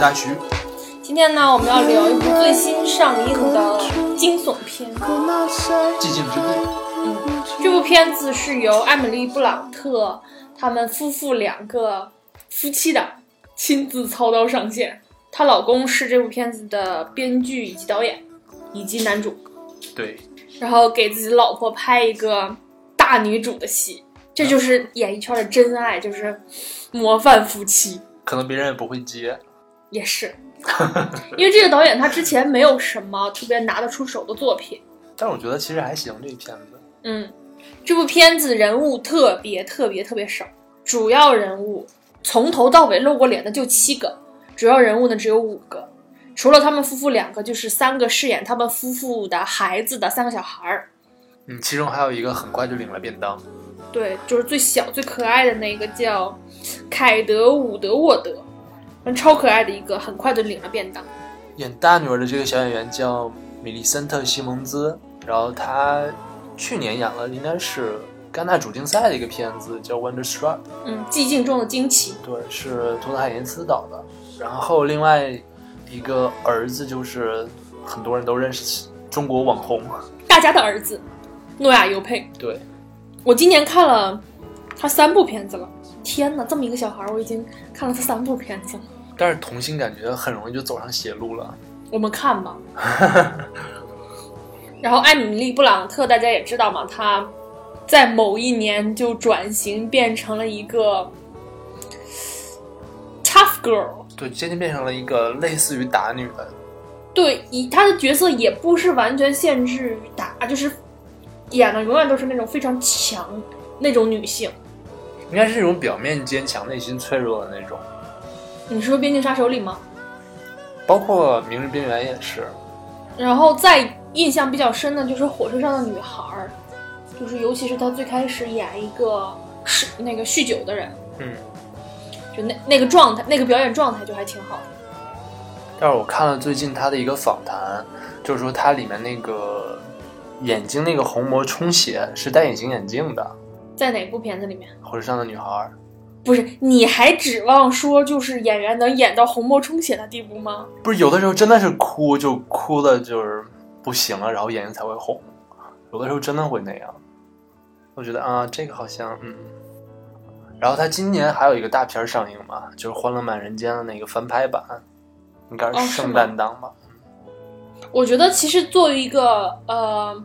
大徐。今天呢，我们要聊一部最新上映的惊悚片《寂静之地》。嗯，这部片子是由艾米丽·布朗特他们夫妇两个夫妻档亲自操刀上线。她老公是这部片子的编剧以及导演，以及男主。对。然后给自己老婆拍一个大女主的戏，这就是演艺圈的真爱，就是模范夫妻。可能别人也不会接。也是，因为这个导演他之前没有什么特别拿得出手的作品。但是我觉得其实还行，这个片子。嗯，这部片子人物特别特别特别少，主要人物从头到尾露过脸的就七个，主要人物呢只有五个。除了他们夫妇两个，就是三个饰演他们夫妇的孩子的三个小孩儿。嗯，其中还有一个很快就领了便当。对，就是最小最可爱的那个叫凯德伍德沃德，嗯，超可爱的一个，很快就领了便当。演大女儿的这个小演员叫米利森特·西蒙兹，然后她去年演了应该是戛纳主竞赛的一个片子叫《Wonderstruck》。嗯，寂静中的惊奇。对，是托德·海因斯导的。然后另外。一个儿子就是很多人都认识中国网红，大家的儿子，诺亚尤佩。对，我今年看了他三部片子了。天哪，这么一个小孩，我已经看了他三部片子了。但是童星感觉很容易就走上邪路了。我们看吧。然后艾米丽·布朗特，大家也知道嘛，她在某一年就转型变成了一个 tough girl。对，渐渐变成了一个类似于打女的。对，以她的角色也不是完全限制于打，就是演的永远都是那种非常强那种女性。应该是那种表面坚强、内心脆弱的那种。你是说《边境杀手》里吗？包括《明日边缘》也是。然后再印象比较深的就是《火车上的女孩》，就是尤其是她最开始演一个是那个酗酒的人。嗯。就那那个状态，那个表演状态就还挺好的。但是我看了最近她的一个访谈，就是说她里面那个眼睛那个虹膜充血是戴隐形眼镜的。在哪部片子里面？火车上的女孩。不是，你还指望说就是演员能演到虹膜充血的地步吗？不是，有的时候真的是哭就哭的，就是不行了，然后眼睛才会红。有的时候真的会那样。我觉得啊，这个好像嗯。然后他今年还有一个大片上映嘛，就是《欢乐满人间》的那个翻拍版，应该是圣诞档吧。我觉得其实作为一个呃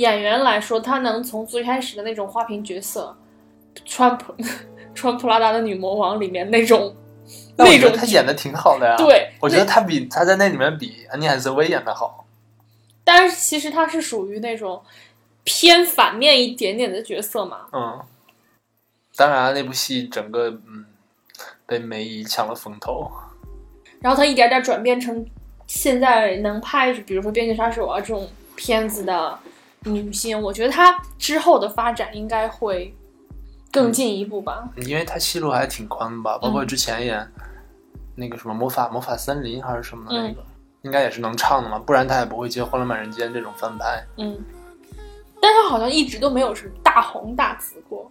演员来说，他能从最开始的那种花瓶角色，穿普 穿普拉达的女魔王里面那种那种，他演的挺好的呀。对，我觉得他比他在那里面比安妮海瑟薇演的好。但是其实他是属于那种偏反面一点点的角色嘛。嗯。当然，那部戏整个嗯被梅姨抢了风头，然后他一点点转变成现在能拍，比如说《边境杀手》啊这种片子的女性，我觉得她之后的发展应该会更进一步吧。因为她戏路还挺宽吧，包括之前演那个什么魔法魔法森林还是什么的那个，应该也是能唱的嘛，不然她也不会接《欢乐满人间》这种翻拍。嗯，但她好像一直都没有什么大红大紫过。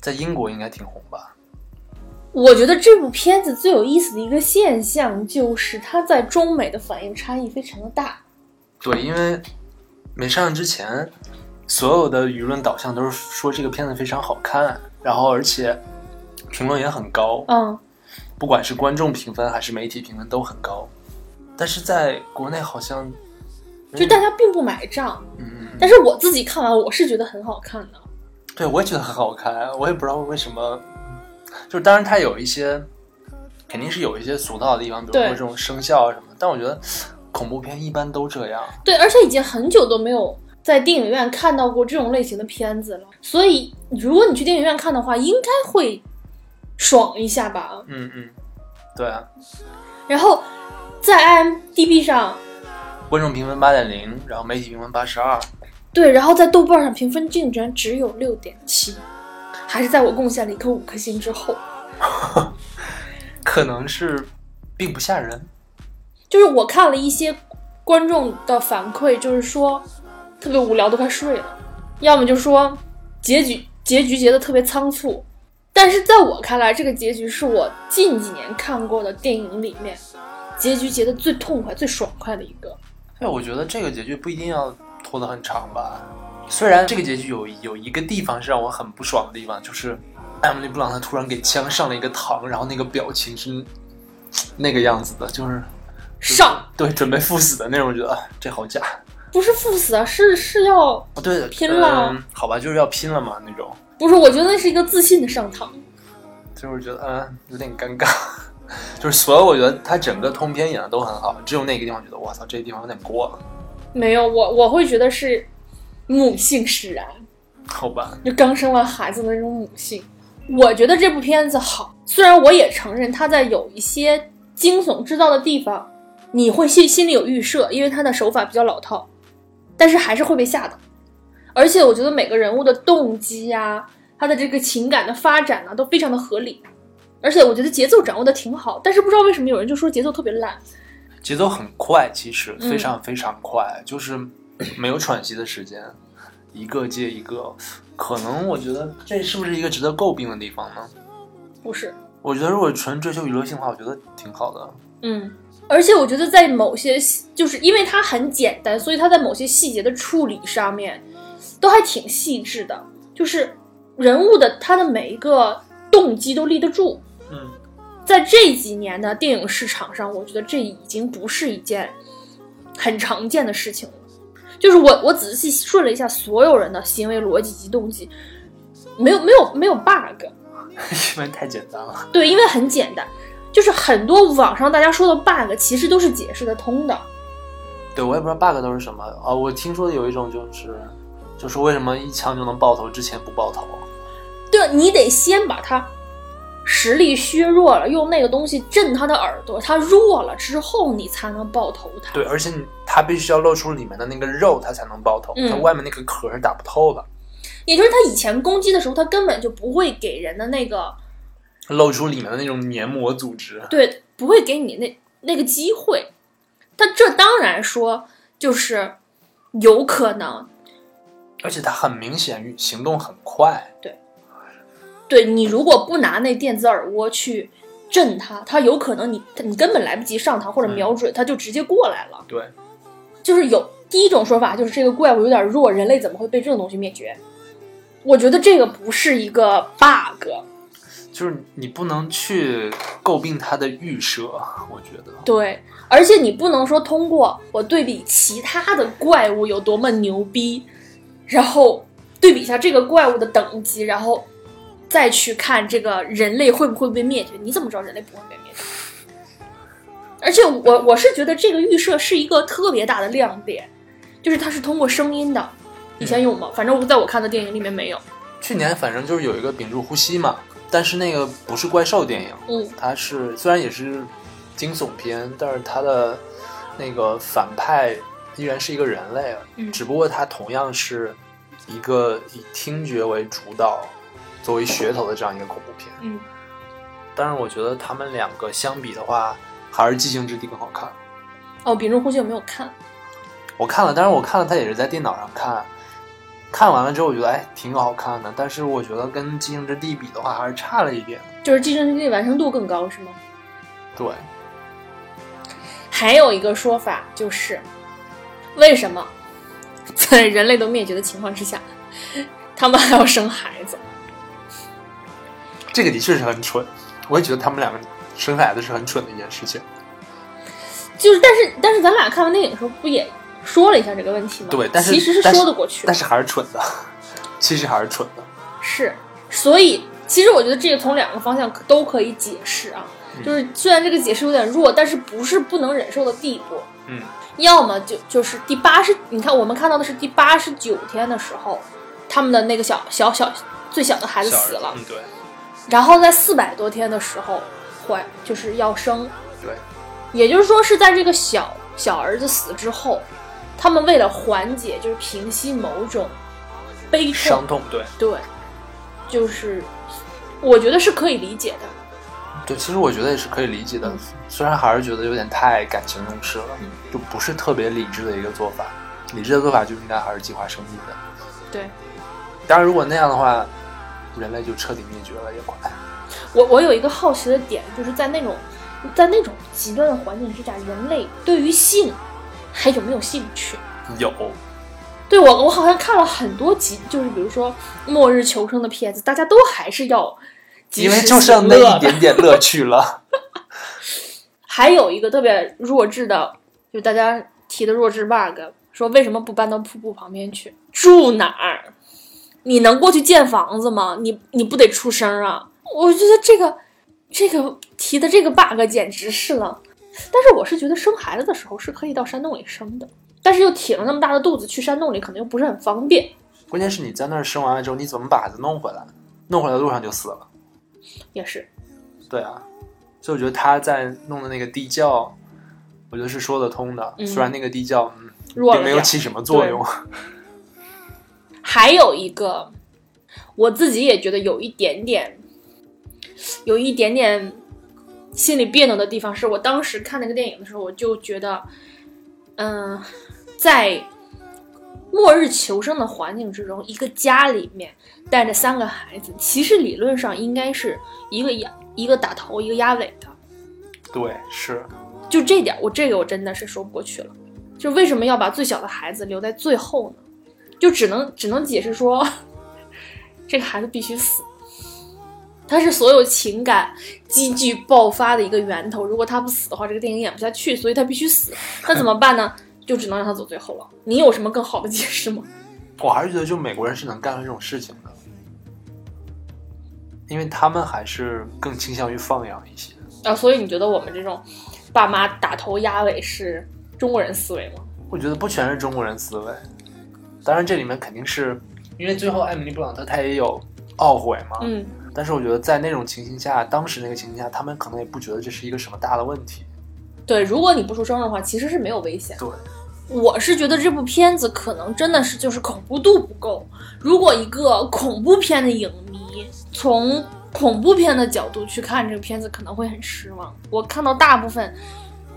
在英国应该挺红吧？我觉得这部片子最有意思的一个现象就是它在中美的反应差异非常的大。对，因为没上映之前，所有的舆论导向都是说这个片子非常好看，然后而且评论也很高。嗯，不管是观众评分还是媒体评分都很高，但是在国内好像就大家并不买账。嗯，但是我自己看完，我是觉得很好看的。对，我也觉得很好看，我也不知道为什么，就是当然它有一些，肯定是有一些俗套的地方，比如说这种生肖啊什么。但我觉得恐怖片一般都这样。对，而且已经很久都没有在电影院看到过这种类型的片子了。所以如果你去电影院看的话，应该会爽一下吧？嗯嗯，对啊。然后在 IMDB 上，观众评分八点零，然后媒体评分八十二。对，然后在豆瓣上评分竟然只有六点七，还是在我贡献了一颗五颗星之后，可能是并不吓人。就是我看了一些观众的反馈，就是说特别无聊，都快睡了；要么就说结局结局结的特别仓促，但是在我看来，这个结局是我近几年看过的电影里面结局结的最痛快、最爽快的一个。哎，我觉得这个结局不一定要拖得很长吧。虽然这个结局有有一个地方是让我很不爽的地方，就是 艾米丽·布朗她突然给枪上了一个膛，然后那个表情是那个样子的，就是上对准备赴死的那种，我觉得啊这好假。不是赴死啊，是是要哦，对的，拼了嗯好吧，就是要拼了嘛那种，不是？我觉得那是一个自信的上膛。就是觉得嗯有点尴尬。就是所有我觉得他整个通篇演的都很好，只有那个地方觉得我操这个地方有点过了，没有，我我会觉得是母性使然，好吧？就刚生完孩子的那种母性。我觉得这部片子好，虽然我也承认它在有一些惊悚制造的地方，你会心心里有预设，因为他的手法比较老套，但是还是会被吓到。而且我觉得每个人物的动机呀、他的这个情感的发展啊、都非常的合理，而且我觉得节奏掌握的挺好。但是不知道为什么有人就说节奏特别烂，节奏很快，其实嗯非常非常快，就是没有喘息的时间，一个接一个。可能我觉得这是不是一个值得诟病的地方呢？不是？我觉得如果纯追求娱乐性的话，我觉得挺好的。嗯，而且我觉得在某些细，就是因为它很简单，所以它在某些细节的处理上面都还挺细致的，就是人物的他的每一个动机都立得住。嗯，在这几年的电影市场上，我觉得这已经不是一件很常见的事情了。就是我我仔细顺了一下所有人的行为逻辑及动机，没有没有没有 bug。因为太简单了。对，因为很简单，就是很多网上大家说的 bug 其实都是解释得通的。对我也不知道 bug 都是什么啊、我听说有一种就是，就是为什么一枪就能爆头，之前不爆头？对，你得先把他实力削弱了，用那个东西震他的耳朵，他弱了之后，你才能爆头他。对，而且你它必须要露出里面的那个肉，他才能爆头，嗯外面那个壳是打不透的。也就是他以前攻击的时候，他根本就不会给人的那个露出里面的那种黏膜组织，对，不会给你那那个机会。但这当然说就是有可能，而且它很明显行动很快。对对你如果不拿那电子耳蜗去震它，它有可能你你根本来不及上膛或者嗯瞄准，它就直接过来了。对，就是有第一种说法，就是这个怪物有点弱，人类怎么会被这种东西灭绝？我觉得这个不是一个 bug，就是你不能去诟病它的预设，我觉得。对，而且你不能说通过我对比其他的怪物有多么牛逼，然后对比一下这个怪物的等级，然后再去看这个人类会不会被灭绝？你怎么知道人类不会被灭绝？而且我我是觉得这个预设是一个特别大的亮点，就是它是通过声音的。以前有吗？反正我在我看的电影里面没有。去年反正就是有一个屏住呼吸嘛，但是那个不是怪兽电影，嗯它是虽然也是惊悚片，但是它的那个反派依然是一个人类，嗯只不过它同样是一个以听觉为主导、作为噱头的这样一个恐怖片。嗯，但是我觉得他们两个相比的话，还是《寂静之地》更好看。哦，屏住呼吸我没有看。我看了，但是我看了，它也是在电脑上看。看完了之后，我觉得哎挺好看的，但是我觉得跟《寂静之地》比的话，还是差了一点。就是《寄生之地》完成度更高是吗？对，还有一个说法就是，为什么在人类都灭绝的情况之下，他们还要生孩子？这个的确是很蠢，我也觉得他们两个生孩子是很蠢的一件事情。就是，但是但是咱俩看完电影的时候不也说了一下这个问题嘛？对，但是其实是说得过去的但，是还是蠢的，其实还是蠢的。是，所以其实我觉得这个从两个方向都可以解释啊。嗯就是虽然这个解释有点弱，但是不是不能忍受的地步。嗯，要么就就是第八十，你看我们看到的是第八十九天的时候，他们的那个小小小最小的孩子死了，嗯，对然后在四百多天的时候怀就是要生，对，也就是说是在这个小小儿子死之后，他们为了缓解就是平息某种悲痛伤，痛，对对，就是我觉得是可以理解的。对，其实我觉得也是可以理解的，嗯虽然还是觉得有点太感情用事了，嗯就不是特别理智的一个做法。理智的做法就应该还是计划生育的。对，当然，如果那样的话，人类就彻底灭绝了也快。我我有一个好奇的点，就是在那种在那种极端的环境之下，人类对于性还有没有兴趣？有，对我，我好像看了很多集，就是比如说末日求生的片子，大家都还是要因为就剩那一点点乐趣了。还有一个特别弱智的，就大家提的弱智 bug，说为什么不搬到瀑布旁边去？住哪儿？你能过去建房子吗？你你不得出声啊？我觉得这个这个提的这个 bug 简直是了。但是我是觉得生孩子的时候是可以到山洞里生的，但是又挺了那么大的肚子去山洞里，可能又不是很方便。关键是你在那儿生完了之后，你怎么把孩子弄回来？弄回来路上就死了。也是，对啊，所以我觉得他在弄的那个地窖，我觉得是说得通的。嗯虽然那个地窖嗯弱了点儿并没有起什么作用。还有一个，我自己也觉得有一点点，有一点点心里别扭的地方，是我当时看那个电影的时候，我就觉得，嗯、在末日求生的环境之中，一个家里面带着三个孩子，其实理论上应该是一个压一个打头，一个压尾的。对，是就这点，我这个我真的是说不过去了。就为什么要把最小的孩子留在最后呢？就只能只能解释说，这个孩子必须死，他是所有情感积聚爆发的一个源头。如果他不死的话，这个电影演不下去，所以他必须死。那怎么办呢？就只能让他走最后了。你有什么更好的解释吗？我还是觉得，就美国人是能干出这种事情的，因为他们还是更倾向于放养一些。啊，所以你觉得我们这种爸妈打头压尾是中国人思维吗？我觉得不全是中国人思维，当然这里面肯定是因为最后艾米丽布朗特她也有懊悔嘛。嗯，但是我觉得在那种情形下，当时那个情形下，他们可能也不觉得这是一个什么大的问题。对，如果你不出声的话，其实是没有危险。对，我是觉得这部片子可能真的是就是恐怖度不够。如果一个恐怖片的影迷从恐怖片的角度去看这个片子，可能会很失望。我看到大部分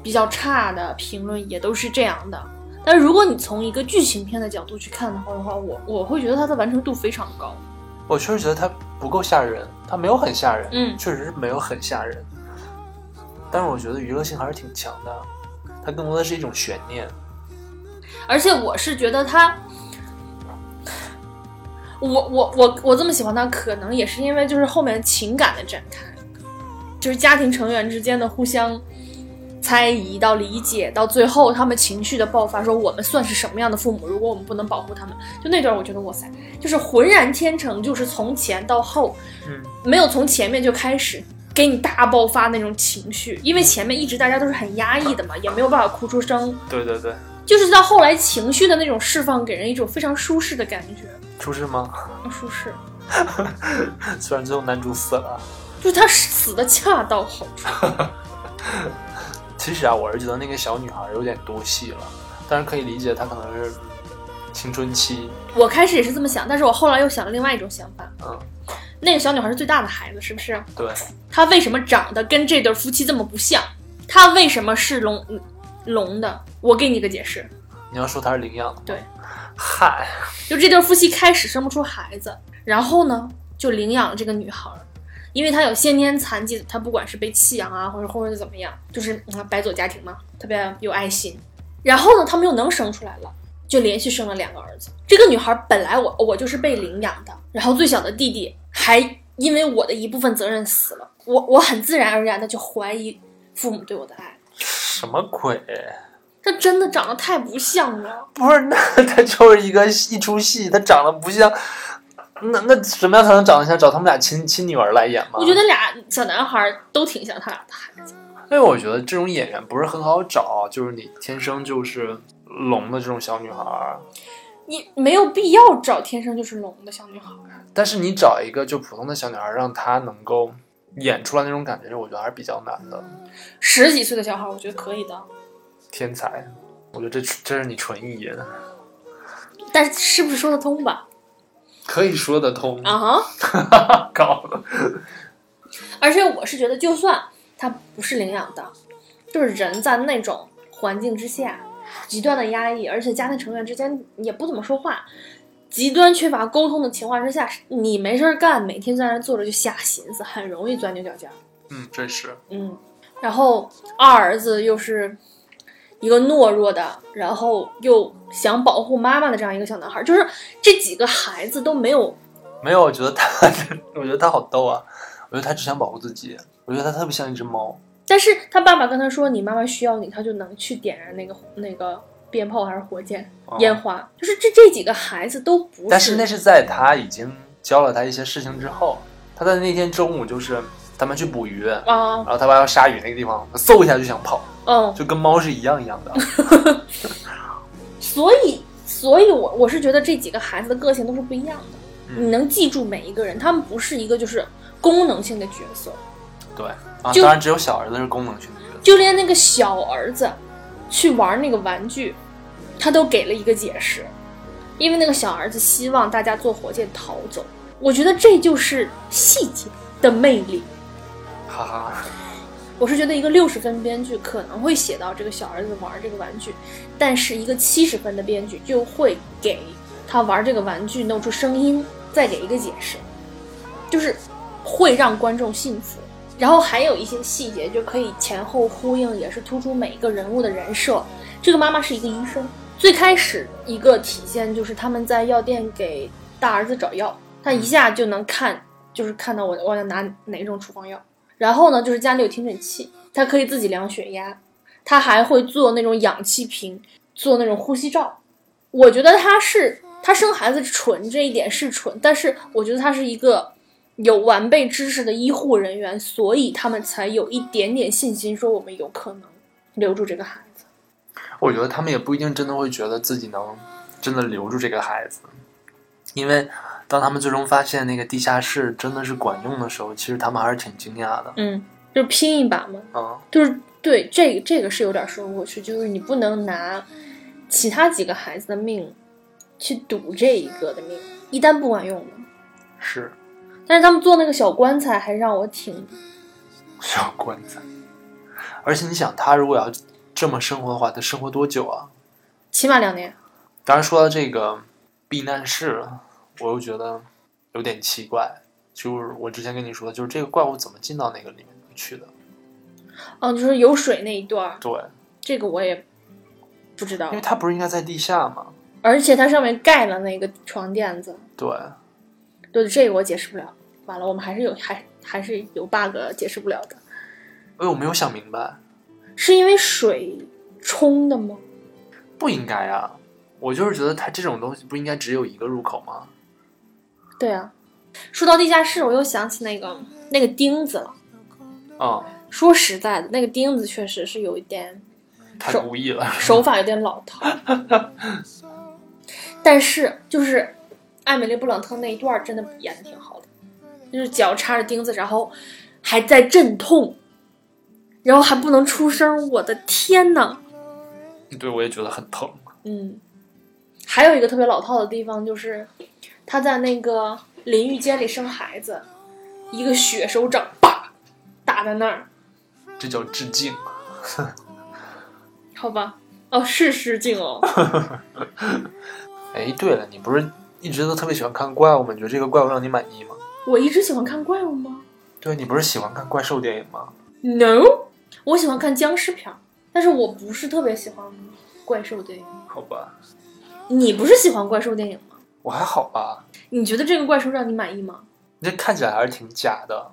比较差的评论也都是这样的。但如果你从一个剧情片的角度去看的话的话，我我会觉得它的完成度非常高。我确实觉得它不够吓人，它没有很吓人，嗯确实是没有很吓人。但是我觉得娱乐性还是挺强的，它更多的是一种悬念。而且我是觉得他，我我我我这么喜欢他，可能也是因为就是后面情感的展开，就是家庭成员之间的互相猜疑到理解，到最后他们情绪的爆发，说我们算是什么样的父母？如果我们不能保护他们，就那段我觉得哇塞，就是浑然天成，就是从前到后，嗯，没有从前面就开始。给你大爆发那种情绪，因为前面一直大家都是很压抑的嘛，也没有办法哭出声，对对对，就是到后来情绪的那种释放，给人一种非常舒适的感觉。舒适吗？舒适，虽然最后男主死了，就是他死的恰到好处。其实啊，我是觉得那个小女孩有点多戏了，但是可以理解，她可能是青春期，我开始也是这么想，但是我后来又想了另外一种想法。嗯，那个小女孩是最大的孩子，是不是？对，她为什么长得跟这对夫妻这么不像？她为什么是聋聋的？我给你个解释，你要说她是领养的，对，嗨，就这对夫妻开始生不出孩子，然后呢，就领养了这个女孩儿，因为她有先天残疾，她不管是被弃养啊，或者或者怎么样，就是啊白左家庭嘛，特别有爱心。然后呢，他们又能生出来了，就连续生了两个儿子。这个女孩本来我我就是被领养的，然后最小的弟弟还因为我的一部分责任死了，我我很自然而然的就怀疑父母对我的爱。什么鬼？她真的长得太不像了。不是，那他就是一个一出戏，他长得不像，那那什么样才能长得像？找他们俩亲亲女儿来演吗？我觉得俩小男孩都挺像他俩的孩子。因为我觉得这种演员不是很好找，就是你天生就是聋的这种小女孩儿，你没有必要找天生就是聋的小女孩。但是你找一个就普通的小女孩儿，让她能够演出来那种感觉，我觉得还是比较难的。十几岁的小孩，我觉得可以的，天才，我觉得这这是你纯意淫，但是是不是说得通吧？可以说得通。啊哈！搞而且我是觉得，就算他不是领养的，就是人在那种环境之下，极端的压抑，而且家庭成员之间也不怎么说话，极端缺乏沟通的情况之下，你没事儿干，每天在那儿坐着就瞎寻思，很容易钻牛角尖儿。嗯，这是嗯，然后二儿子又是一个懦弱的，然后又想保护妈妈的这样一个小男孩儿，就是这几个孩子都没有，没有，我觉得他，我觉得他好逗啊！我觉得他只想保护自己，我觉得他特别像一只猫。但是他爸爸跟他说你妈妈需要你，他就能去点燃那个那个鞭炮还是火箭、哦烟花，就是这这几个孩子都不是，但是那是在他已经教了他一些事情之后，他在那天中午就是他们去捕鱼啊，然啊，后他爸要杀鱼那个地方，嗖一下就想跑，嗯，就跟猫是一样一样的。所以所以我我是觉得这几个孩子的个性都是不一样的，嗯你能记住每一个人，他们不是一个就是功能性的角色。对啊，当然只有小儿子是功能性的角色。就连那个小儿子去玩那个玩具，他都给了一个解释，因为那个小儿子希望大家坐火箭逃走。我觉得这就是细节的魅力。哈哈，我是觉得一个六十分编剧可能会写到这个小儿子玩这个玩具，但是一个七十分的编剧就会给他玩这个玩具弄出声音，再给一个解释，就是会让观众信服。然后还有一些细节就可以前后呼应，也是突出每一个人物的人设。这个妈妈是一个医生，最开始一个体现就是他们在药店给大儿子找药，他一下就能看，就是看到我我要拿哪种处方药。然后呢，就是家里有听诊器，他可以自己量血压，他还会做那种氧气瓶，做那种呼吸罩。我觉得他是他生孩子蠢这一点是蠢，但是我觉得他是一个有完备知识的医护人员，所以他们才有一点点信心，说我们有可能留住这个孩子。我觉得他们也不一定真的会觉得自己能真的留住这个孩子，因为当他们最终发现那个地下室真的是管用的时候，其实他们还是挺惊讶的。嗯，就是拼一把嘛，嗯，就是对这这个是有点说不过去，就是你不能拿其他几个孩子的命去赌这一个的命，一旦不管用呢。是但是他们做那个小棺材还让我挺，小棺材。而且你想，他如果要这么生活的话，他生活多久啊？起码两年。当然说到这个避难室，我又觉得有点奇怪。就是我之前跟你说的，就是这个怪物怎么进到那个里面去的？哦，就是有水那一段，对，这个我也不知道因为。它不是应该在地下吗？而且它上面盖了那个床垫子，对，对，这个我解释不了。完了，我们还是有还还是有 bug 解释不了的，哎，我没有想明白，是因为水冲的吗？不应该啊！我就是觉得它这种东西不应该只有一个入口吗？对啊。说到地下室，我又想起那个那个钉子了。哦，说实在的，那个钉子确实是有一点太故意了。手法有点老套，但是就是艾米丽布朗特那一段真的演的挺好的，就是脚插着钉子，然后还在阵痛，然后还不能出声，我的天呐！对，我也觉得很疼。嗯，还有一个特别老套的地方就是他在那个淋浴间里生孩子，一个血手掌叭打在那儿，这叫致敬。好吧？哦，是致敬哦。哎，对了，你不是一直都特别喜欢看怪物吗？你觉得这个怪物让你满意吗？我一直喜欢看怪物吗对，你不是喜欢看怪兽电影吗？？No，我喜欢看僵尸片儿，但是我不是特别喜欢怪兽电影。好吧，你不是喜欢怪兽电影吗？我还好吧。你觉得这个怪兽让你满意吗？这看起来还是挺假的，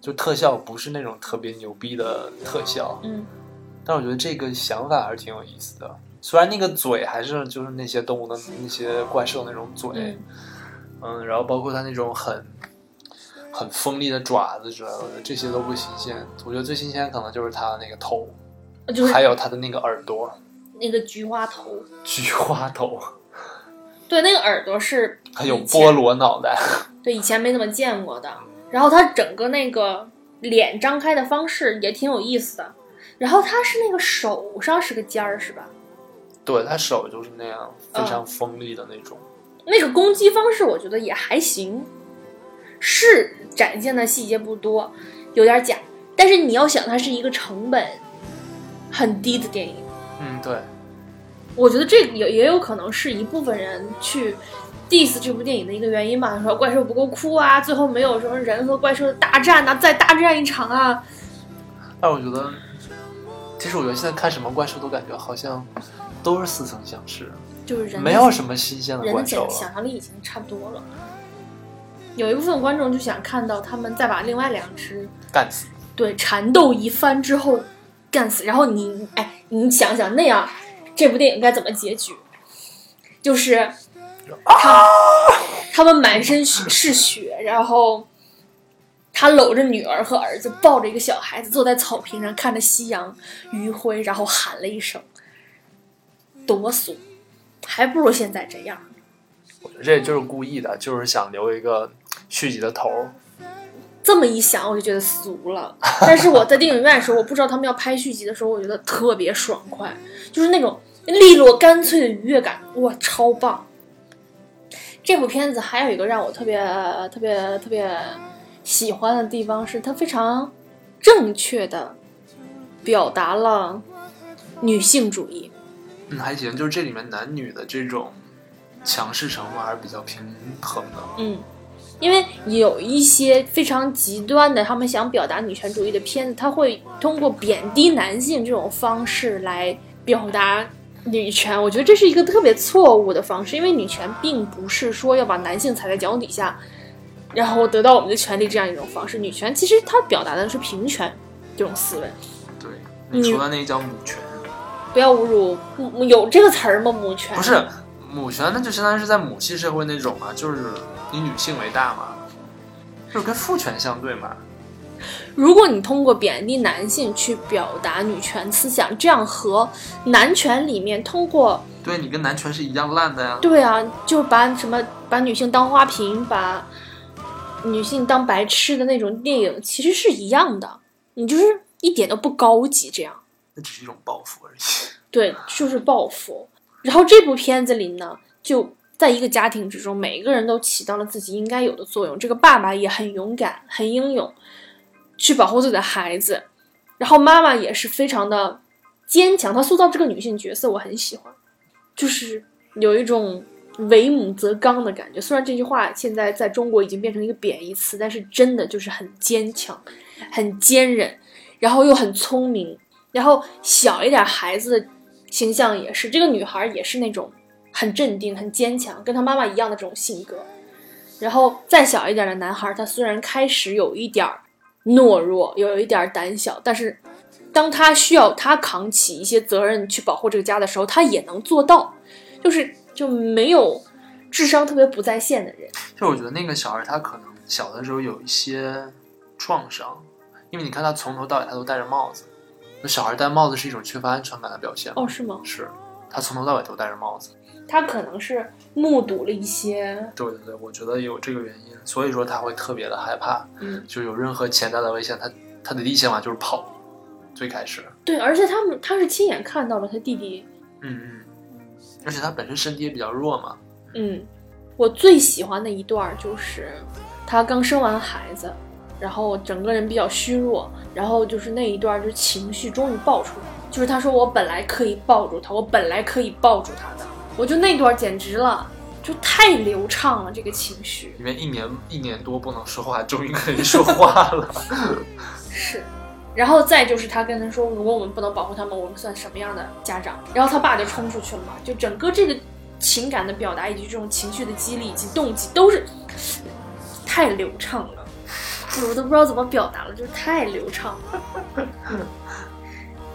就特效不是那种特别牛逼的特效。嗯，但我觉得这个想法还是挺有意思的。虽然那个嘴还是就是那些动物的那些怪兽那种嘴，嗯嗯，然后包括它那种很很锋利的爪子之类的，这些都不新鲜。我觉得最新鲜可能就是它那个头，就是还有它的那个耳朵，那个菊花头。菊花头，对，那个耳朵是还有菠萝脑袋。对，以前没怎么见过的。然后它整个那个脸张开的方式也挺有意思的。然后它是那个手上是个尖儿，是吧？对，它手就是那样非嗯常锋利的那种。那个攻击方式我觉得也还行，是展现的细节不多，有点假。但是你要想，它是一个成本很低的电影，嗯，对，我觉得这也也有可能是一部分人去 diss 这部电影的一个原因吧，说怪兽不够酷啊，最后没有什么人和怪兽的大战呐、再大战一场啊。但我觉得，其实我觉得现在看什么怪兽都感觉好像都是似曾相识，就是人没有什么新鲜的人的怪兽想想。象力已经差不多了。有一部分观众就想看到他们再把另外两只干死！对缠斗一番之后干死，然后你哎，你想想那样，这部电影该怎么结局？就是他他们满身血是血，然后他搂着女儿和儿子，抱着一个小孩子，坐在草坪上看着夕阳余晖，然后喊了一声，多俗，还不如现在这样。我觉得这就是故意的，就是想留一个续集的头儿。这么一想，我就觉得俗了。但是我在电影院的时候，我不知道他们要拍续集的时候，我觉得特别爽快，就是那种利落干脆的愉悦感，哇，超棒！这部片子还有一个让我特别特别特别喜欢的地方，是它非常正确的表达了女性主义。嗯，还行，就是这里面男女的这种强势程度还是比较平衡的。嗯，因为有一些非常极端的，他们想表达女权主义的片子，他会通过贬低男性这种方式来表达女权。我觉得这是一个特别错误的方式，因为女权并不是说要把男性踩在脚底下，然后得到我们的权利这样一种方式。女权其实它表达的是平权这种思维。对，嗯你说的那个叫母权，不要侮辱，母有这个词儿吗？母权不是母权，那就相当于是在母系社会那种嘛，就是以女性为大嘛，就是跟父权相对嘛。如果你通过贬低男性去表达女权思想，这样和男权里面通过对你跟男权是一样烂的呀。对啊，就把什么把女性当花瓶，把女性当白痴的那种电影，其实是一样的。你就是一点都不高级，这样那只是一种报复而已。对，就是报复。然后这部片子里呢，就在一个家庭之中，每一个人都起到了自己应该有的作用。这个爸爸也很勇敢，很英勇，去保护自己的孩子，然后妈妈也是非常的坚强。她塑造这个女性角色，我很喜欢，就是有一种为母则刚的感觉。虽然这句话现在在中国已经变成一个贬义词，但是真的就是很坚强，很坚韧，然后又很聪明。然后小一点孩子的形象也是，这个女孩也是那种很镇定、很坚强，跟她妈妈一样的这种性格。然后再小一点的男孩，他虽然开始有一点儿懦弱，有一点儿胆小，但是当他需要他扛起一些责任去保护这个家的时候，他也能做到，就是就没有智商特别不在线的人。就我觉得那个小孩他可能小的时候有一些创伤，因为你看他从头到尾他都戴着帽子，那小孩戴帽子是一种缺乏安全感的表现哦，是吗？是，他从头到尾都戴着帽子。他可能是目睹了一些，对对对，我觉得有这个原因，所以说他会特别的害怕，嗯，就有任何潜在的危险，他他的第一想法就是跑。最开始，对，而且他们他是亲眼看到了他弟弟嗯嗯，而且他本身身体也比较弱嘛，嗯，我最喜欢的一段就是他刚生完孩子，然后整个人比较虚弱，然后就是那一段就是情绪终于爆出来，就是他说我本来可以抱住他，我本来可以抱住他的，我就那段简直了，就太流畅了这个情绪因为一年一年多不能说话，终于可以说话了。是。然后再就是他跟他说，如果我们不能保护他们，我们算什么样的家长？然后他爸就冲出去了嘛，就整个这个情感的表达以及这种情绪的激励以及动机都是太流畅了，我都不知道怎么表达了，就是太流畅了。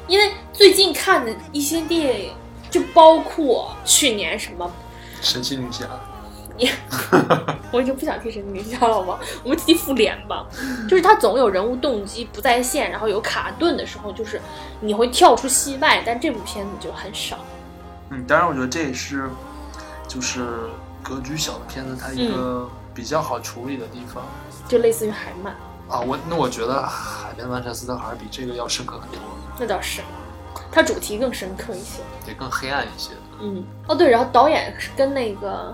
因为最近看的一些电影，就包括去年什么，神奇女侠，你 我已经不想提神奇女侠了，好吗？我们提提复联吧。就是他总有人物动机不在线，然后有卡顿的时候，就是你会跳出戏外，但这部片子就很少。嗯，当然我觉得这也是就是格局小的片子它一个比较好处理的地方。就类似于海曼，啊，我那我觉得《海边曼彻斯特》还是比这个要深刻很多，那倒是，它主题更深刻一些。对更黑暗一些。嗯，哦对，然后导演是跟那个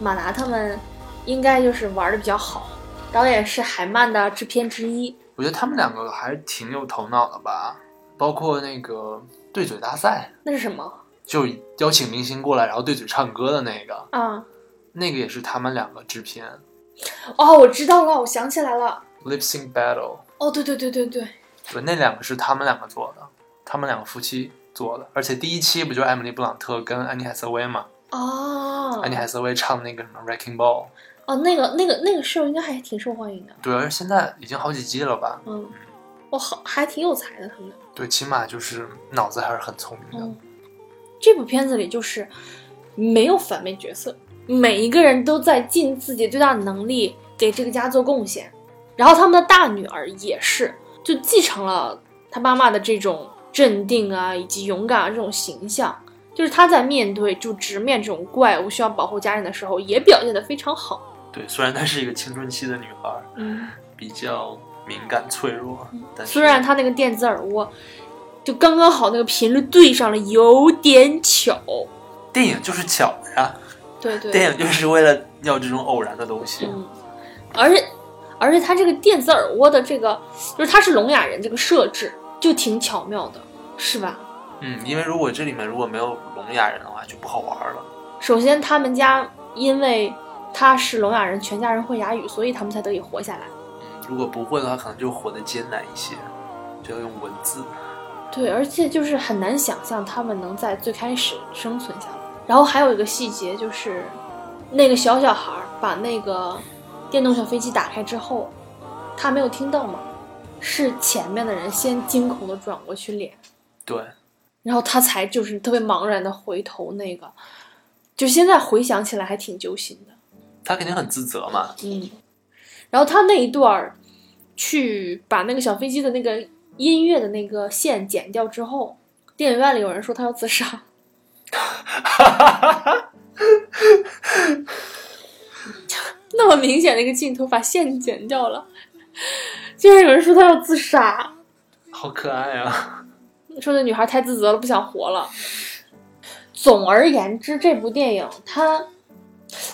马达他们应该就是玩的比较好，导演是海曼的制片之一。我觉得他们两个还是挺有头脑的吧，包括那个对嘴大赛，那是什么就邀请明星过来，然后对嘴唱歌的那个，啊？那个也是他们两个制片哦，我知道了，我想起来了。，Lip Sync Battle，哦，对对对对对，对，那两个是他们两个做的，他们两个夫妻做的，而且第一期不就是艾米丽布朗特跟安妮海瑟薇嘛？哦，安妮海瑟薇唱那个什么 Wrecking Ball，哦，那个那个那个 show 应该还挺受欢迎的。对，而现在已经好几季了吧？嗯，我好还挺有才的他们俩。对，起码就是脑子还是很聪明的。嗯，这部片子里就是没有反面角色，每一个人都在尽自己最大的能力给这个家做贡献。然后他们的大女儿也是，就继承了他妈妈的这种镇定啊，以及勇敢啊这种形象。就是他在面对就直面这种怪物需要保护家人的时候，也表现得非常好。对，虽然她是一个青春期的女孩，嗯，比较敏感脆弱，但是虽然她那个电子耳蜗就刚刚好那个频率对上了，有点巧。电影就是巧的呀，对对，电影就是为了要这种偶然的东西。嗯，而且而且它这个电子耳蜗的这个，就是它是聋哑人这个设置就挺巧妙的，是吧？嗯，因为如果这里面如果没有聋哑人的话，就不好玩了。首先他们家因为他是聋哑人，全家人会哑语，所以他们才得以活下来。嗯，如果不会的话，可能就活得艰难一些，就要用文字。对，而且就是很难想象他们能在最开始生存下来。然后还有一个细节就是，那个小小孩儿把那个电动小飞机打开之后，他没有听到嘛，是前面的人先惊恐的转过去脸。对，然后他才就是特别茫然的回头，那个，就现在回想起来还挺揪心的，他肯定很自责嘛。嗯。然后他那一段儿去把那个小飞机的那个音乐的那个线剪掉之后，电影院里有人说他要自杀，那么明显的一个镜头把线剪掉了，竟 然有人说他要自杀，好可爱啊！说这女孩太自责了，不想活了。总而言之，这部电影它，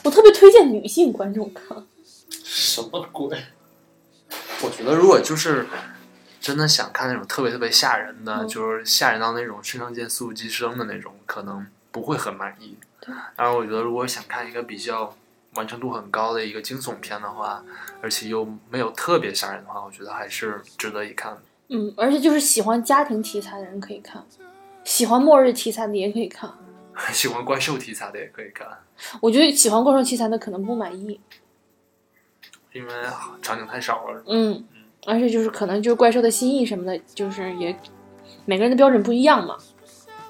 我特别推荐女性观众看。什么鬼？我觉得如果就是真的想看那种特别特别吓人的，嗯就是吓人到那种肾上腺素激升的那种，可能不会很满意。对当然，我觉得如果想看一个比较完成度很高的一个惊悚片的话，而且又没有特别吓人的话，我觉得还是值得一看。嗯，而且就是喜欢家庭题材的人可以看，喜欢末日题材的也可以看。喜欢怪兽题材的也可以看，我觉得喜欢怪兽题材的可能不满意。因为场景太少了。嗯，而且就是可能就是怪兽的心意什么的，就是也每个人的标准不一样嘛。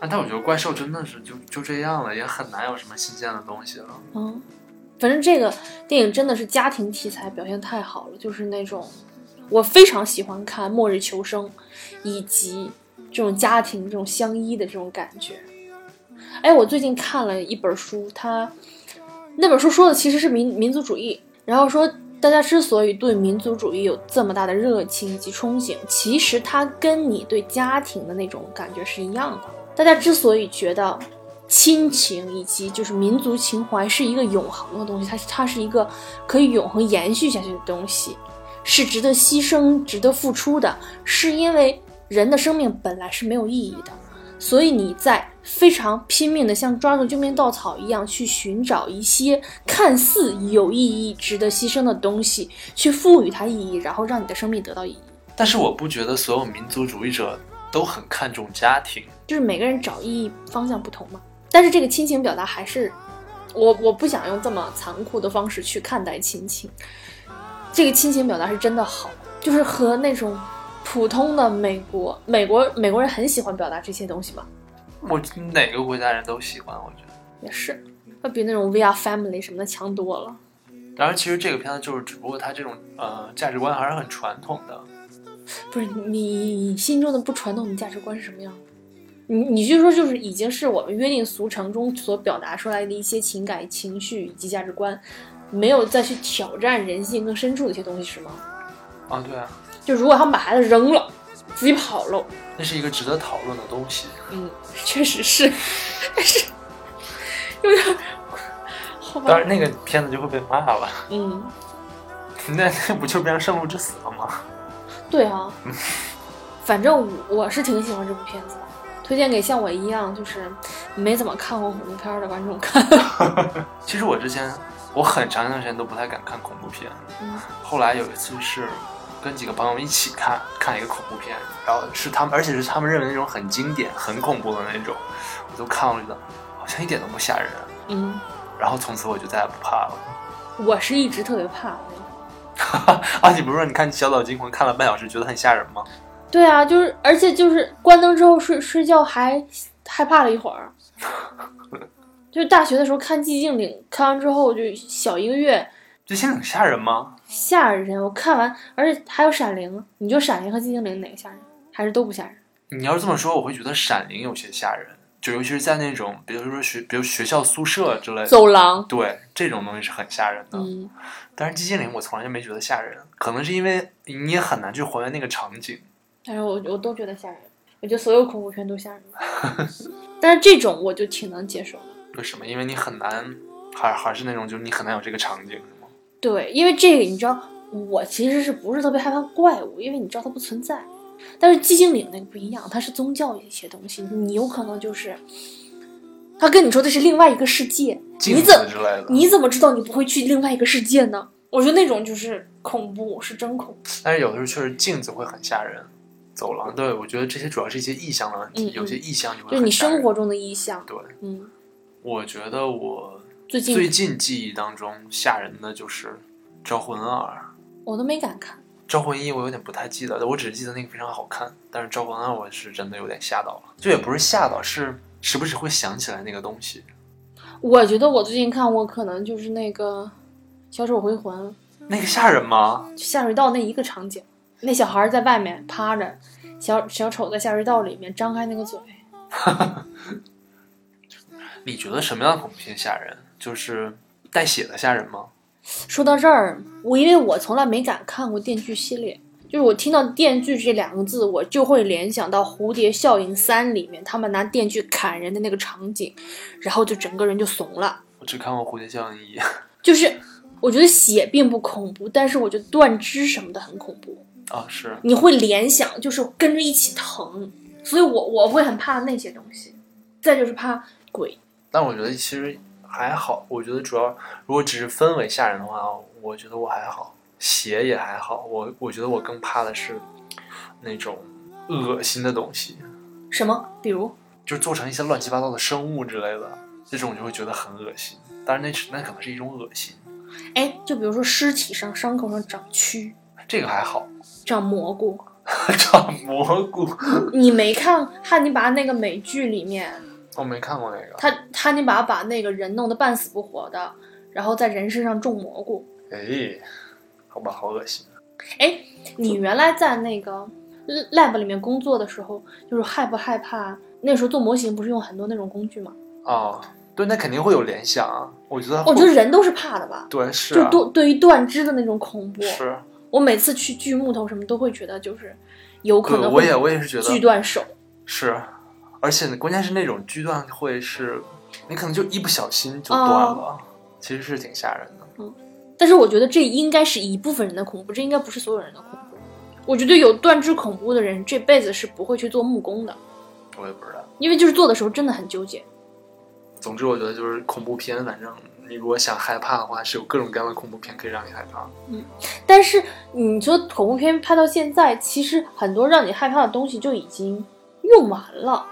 啊但我觉得怪兽真的是就就这样了，也很难有什么新鲜的东西了。嗯，反正这个电影真的是家庭题材表现太好了，就是那种我非常喜欢看《末日求生》，以及这种家庭这种相依的这种感觉。哎，我最近看了一本书，它那本书说的其实是民民族主义，然后说大家之所以对民族主义有这么大的热情以及憧憬，其实它跟你对家庭的那种感觉是一样的。大家之所以觉得亲情以及就是民族情怀是一个永恒的东西，它它是一个可以永恒延续下去的东西，是值得牺牲、值得付出的，是因为人的生命本来是没有意义的，所以你在非常拼命的像抓住救命稻草一样去寻找一些看似有意义、值得牺牲的东西，去赋予它意义，然后让你的生命得到意义。但是我不觉得所有民族主义者都很看重家庭。就是每个人找意义方向不同嘛。但是这个亲情表达还是，我我不想用这么残酷的方式去看待亲情。这个亲情表达是真的好，就是和那种普通的美国美国美国人很喜欢表达这些东西嘛，我哪个国家人都喜欢，我觉得。也是，要比那种 We Are Family 什么的强多了。当然，其实这个片子就是，只不过它这种呃价值观还是很传统的。不是你你心中的不传统的价值观是什么样的？你你就说就是已经是我们约定俗成中所表达出来的一些情感情绪以及价值观，没有再去挑战人性更深处的一些东西是吗？啊，对啊，就如果他们把孩子扔了，自己跑了，那是一个值得讨论的东西。嗯，确实是，但是有点好吧，当然，那个片子就会被骂了。嗯，那那不就变成圣路之死了吗？对啊，反正我我是挺喜欢这部片子的，推荐给像我一样就是没怎么看过恐怖片的观众看。其实我之前我很长一段时间都不太敢看恐怖片。嗯后来有一次是跟几个朋友一起看看一个恐怖片，然后是他们，而且是他们认为那种很经典、很恐怖的那种，我就看了，觉得好像一点都不吓人。嗯，然后从此我就再也不怕了。我是一直特别怕的那种。啊，你不是说你看《小岛惊魂》看了半小时，觉得很吓人吗？对啊，就是而且就是关灯之后睡睡觉还害怕了一会儿。就是大学的时候看《寂静岭》，看完之后就小一个月，这现在很吓人吗？吓人。我看完，而且还有《闪灵》，你觉得《闪灵》和《寂静岭》哪个吓人？还是都不吓人？你要是这么说，我会觉得《闪灵》有些吓人，就尤其是在那种，比如说学，比如学校宿舍之类的，走廊，对这种东西是很吓人的。嗯，但是《寂静岭》我从来就没觉得吓人，可能是因为你也很难去还原那个场景。但是我我都觉得吓人，我觉得所有恐怖片都吓人。但是这种我就挺能接受的。为什么？因为你很难，还还是那种，就是你很难有这个场景，是吗？对，因为这个你知道，我其实是不是特别害怕怪物？因为你知道它不存在。但是寂静岭那个不一样，它是宗教一些东西，你有可能就是，他跟你说的是另外一个世界，你怎么。你怎么知道你不会去另外一个世界呢？我觉得那种就是恐怖，是真恐怖。但是有的时候确实镜子会很吓人，走廊对我觉得这些主要是一些意象的问题，嗯嗯有些意象就会就是你很生活中的意象。对。嗯，我觉得我最近最近记忆当中吓人的就是《招魂二》，《我都没敢看。招魂一》我有点不太记得，我只是记得那个非常好看，但是《招魂二》我是真的有点吓到了，就也不是吓到，是时不时会想起来那个东西。我觉得我最近看过，可能就是那个《小丑回魂》那个吓人吗？下水道那一个场景，那小孩在外面趴着，小小丑在下水道里面张开那个嘴。你觉得什么样的恐怖片吓人？就是带血的吓人吗？说到这儿，我因为我从来没敢看过电锯系列，就是我听到电锯这两个字，我就会联想到《蝴蝶效应三》里面他们拿电锯砍人的那个场景，然后就整个人就怂了。我只看过《蝴蝶效应一》就是我觉得血并不恐怖，但是我觉得断肢什么的很恐怖，啊，是你会联想，就是跟着一起疼，所以我我会很怕那些东西。再就是怕鬼，但我觉得其实还好，我觉得主要如果只是氛围吓人的话，我觉得我还好，血也还好。我我觉得我更怕的是那种恶心的东西，什么，比如就是做成一些乱七八糟的生物之类的，这种就会觉得很恶心。当然那是那可能是一种恶心，哎，就比如说尸体上伤口上长蛆、这个还好。长蘑菇，长蘑菇，你没看汉尼拔那个美剧里面，我没看过那个。他汉尼拔把那个人弄得半死不活的，然后在人身上种蘑菇。哎，好吧，好恶心。哎，你原来在那个 lab 里面工作的时候，就是害不害怕？那时候做模型不是用很多那种工具吗？哦，对，那肯定会有联想啊。我觉得，我觉得人都是怕的吧，对是啊，就对对于断肢的那种恐怖。是。我每次去锯木头什么都会觉得就是有可对，能我也我也是觉得锯断手。是，而且关键是那种锯断会是，你可能就一不小心就断了，其实是挺吓人的。嗯但是我觉得这应该是一部分人的恐怖，这应该不是所有人的恐怖。我觉得有断肢恐怖的人，这辈子是不会去做木工的，我也不知道。因为就是做的时候真的很纠结。总之，我觉得就是恐怖片，反正你如果想害怕的话，是有各种各样的恐怖片可以让你害怕。嗯但是你说恐怖片拍到现在，其实很多让你害怕的东西就已经用完了，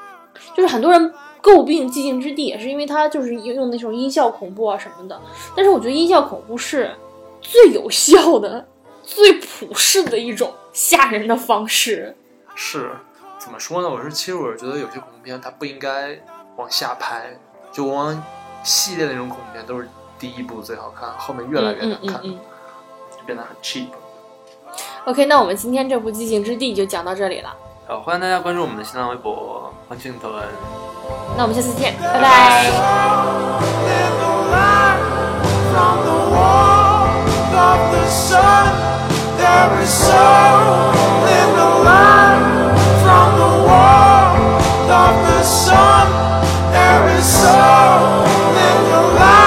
就是很多人诟病《寂静之地》，也是因为它就是用用那种音效恐怖啊什么的。但是我觉得音效恐怖是最有效的、最普世的一种吓人的方式。是，怎么说呢？我是其实我是觉得有些恐怖片它不应该往下拍，就往往系列那种恐怖片都是第一部最好看，后面越来越难看，就变得很 cheap。OK，那我们今天这部《寂静之地》就讲到这里了。好，欢迎大家关注我们的新浪微博“黄镜头”。那我们下次见，拜拜。around.